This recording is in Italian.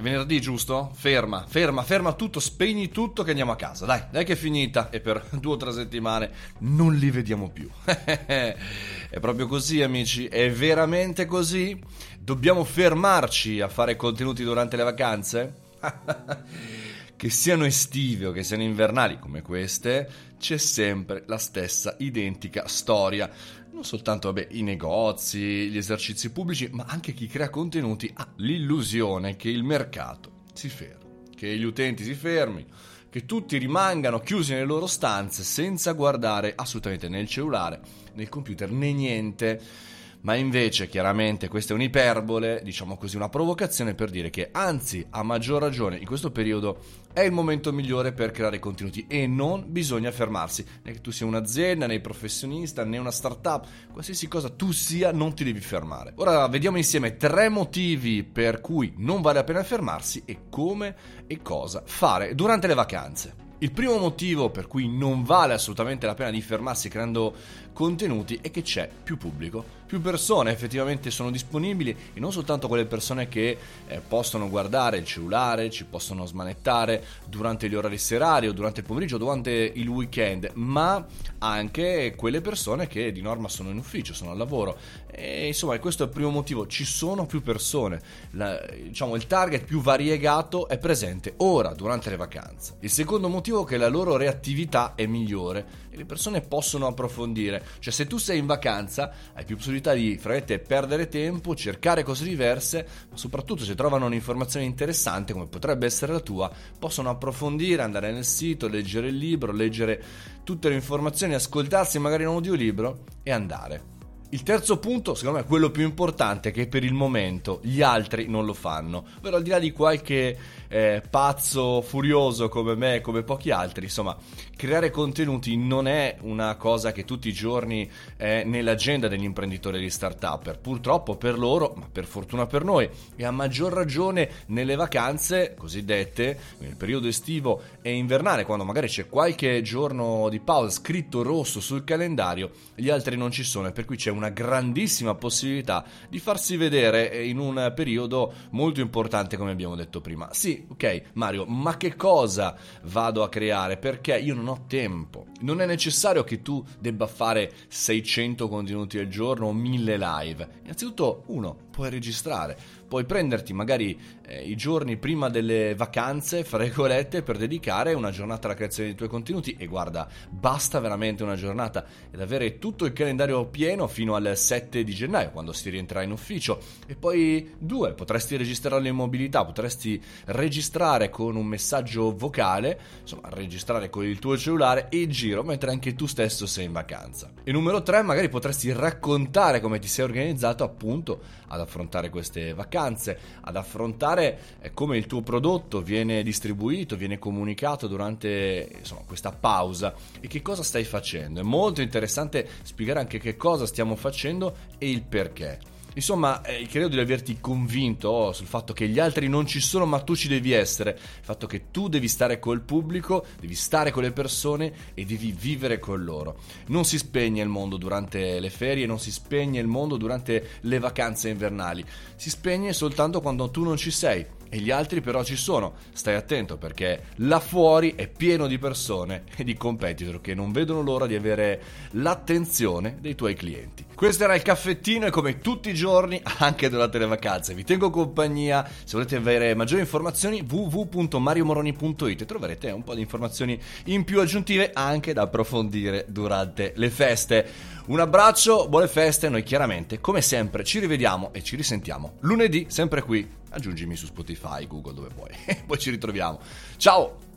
È venerdì, giusto? Ferma, ferma, ferma tutto, spegni tutto che andiamo a casa. Dai, dai che è finita e per due o tre settimane non li vediamo più. è proprio così, amici, è veramente così? Dobbiamo fermarci a fare contenuti durante le vacanze? che siano estive o che siano invernali come queste, c'è sempre la stessa identica storia. Non soltanto vabbè, i negozi, gli esercizi pubblici, ma anche chi crea contenuti ha l'illusione che il mercato si fermi, che gli utenti si fermino, che tutti rimangano chiusi nelle loro stanze senza guardare assolutamente né il cellulare, né il computer, né niente ma invece chiaramente questa è un'iperbole, diciamo così, una provocazione per dire che anzi, a maggior ragione, in questo periodo è il momento migliore per creare contenuti e non bisogna fermarsi, né che tu sia un'azienda, né professionista, né una startup, qualsiasi cosa tu sia, non ti devi fermare. Ora vediamo insieme tre motivi per cui non vale la pena fermarsi e come e cosa fare durante le vacanze. Il primo motivo per cui non vale assolutamente la pena di fermarsi creando contenuti è che c'è più pubblico, più persone effettivamente sono disponibili e non soltanto quelle persone che eh, possono guardare il cellulare, ci possono smanettare durante gli orari serali o durante il pomeriggio durante il weekend, ma anche quelle persone che di norma sono in ufficio, sono al lavoro. E insomma, questo è il primo motivo, ci sono più persone, La, diciamo il target più variegato è presente ora durante le vacanze. Il secondo motivo è che la loro reattività è migliore e le persone possono approfondire. Cioè, se tu sei in vacanza, hai più possibilità di, fra perdere tempo, cercare cose diverse, ma soprattutto se trovano un'informazione interessante, come potrebbe essere la tua, possono approfondire, andare nel sito, leggere il libro, leggere tutte le informazioni, ascoltarsi magari un audiolibro e andare. Il terzo punto, secondo me, è quello più importante, che per il momento gli altri non lo fanno. Ovvero, al di là di qualche eh, pazzo furioso come me, come pochi altri, insomma, creare contenuti non è una cosa che tutti i giorni è nell'agenda degli imprenditori e degli start-up. Purtroppo per loro, ma per fortuna per noi, e a maggior ragione nelle vacanze cosiddette, nel periodo estivo e invernale, quando magari c'è qualche giorno di pausa scritto rosso sul calendario, gli altri non ci sono, e per cui c'è una grandissima possibilità di farsi vedere in un periodo molto importante, come abbiamo detto prima. Sì, ok, Mario, ma che cosa vado a creare? Perché io non ho tempo. Non è necessario che tu debba fare 600 contenuti al giorno o 1000 live. Innanzitutto, uno, puoi registrare puoi prenderti magari eh, i giorni prima delle vacanze, fra virgolette, per dedicare una giornata alla creazione dei tuoi contenuti e guarda, basta veramente una giornata ed avere tutto il calendario pieno fino al 7 di gennaio, quando si rientrerà in ufficio. E poi due, potresti registrarlo in mobilità, potresti registrare con un messaggio vocale, insomma, registrare con il tuo cellulare e giro, mentre anche tu stesso sei in vacanza. E numero tre, magari potresti raccontare come ti sei organizzato appunto ad affrontare queste vacanze vacanze, ad affrontare eh, come il tuo prodotto viene distribuito, viene comunicato durante insomma, questa pausa e che cosa stai facendo. È molto interessante spiegare anche che cosa stiamo facendo e il perché. Insomma, eh, credo di averti convinto sul fatto che gli altri non ci sono, ma tu ci devi essere. Il fatto che tu devi stare col pubblico, devi stare con le persone e devi vivere con loro. Non si spegne il mondo durante le ferie, non si spegne il mondo durante le vacanze invernali. Si spegne soltanto quando tu non ci sei e gli altri però ci sono. Stai attento perché là fuori è pieno di persone e di competitor che non vedono l'ora di avere l'attenzione dei tuoi clienti. Questo era il caffettino e come tutti i giorni anche durante le vacanze vi tengo compagnia. Se volete avere maggiori informazioni www.mariomoroni.it troverete un po' di informazioni in più aggiuntive anche da approfondire durante le feste. Un abbraccio, buone feste, noi chiaramente come sempre ci rivediamo e ci risentiamo lunedì sempre qui aggiungimi su Spotify, Google, dove vuoi. Poi ci ritroviamo. Ciao!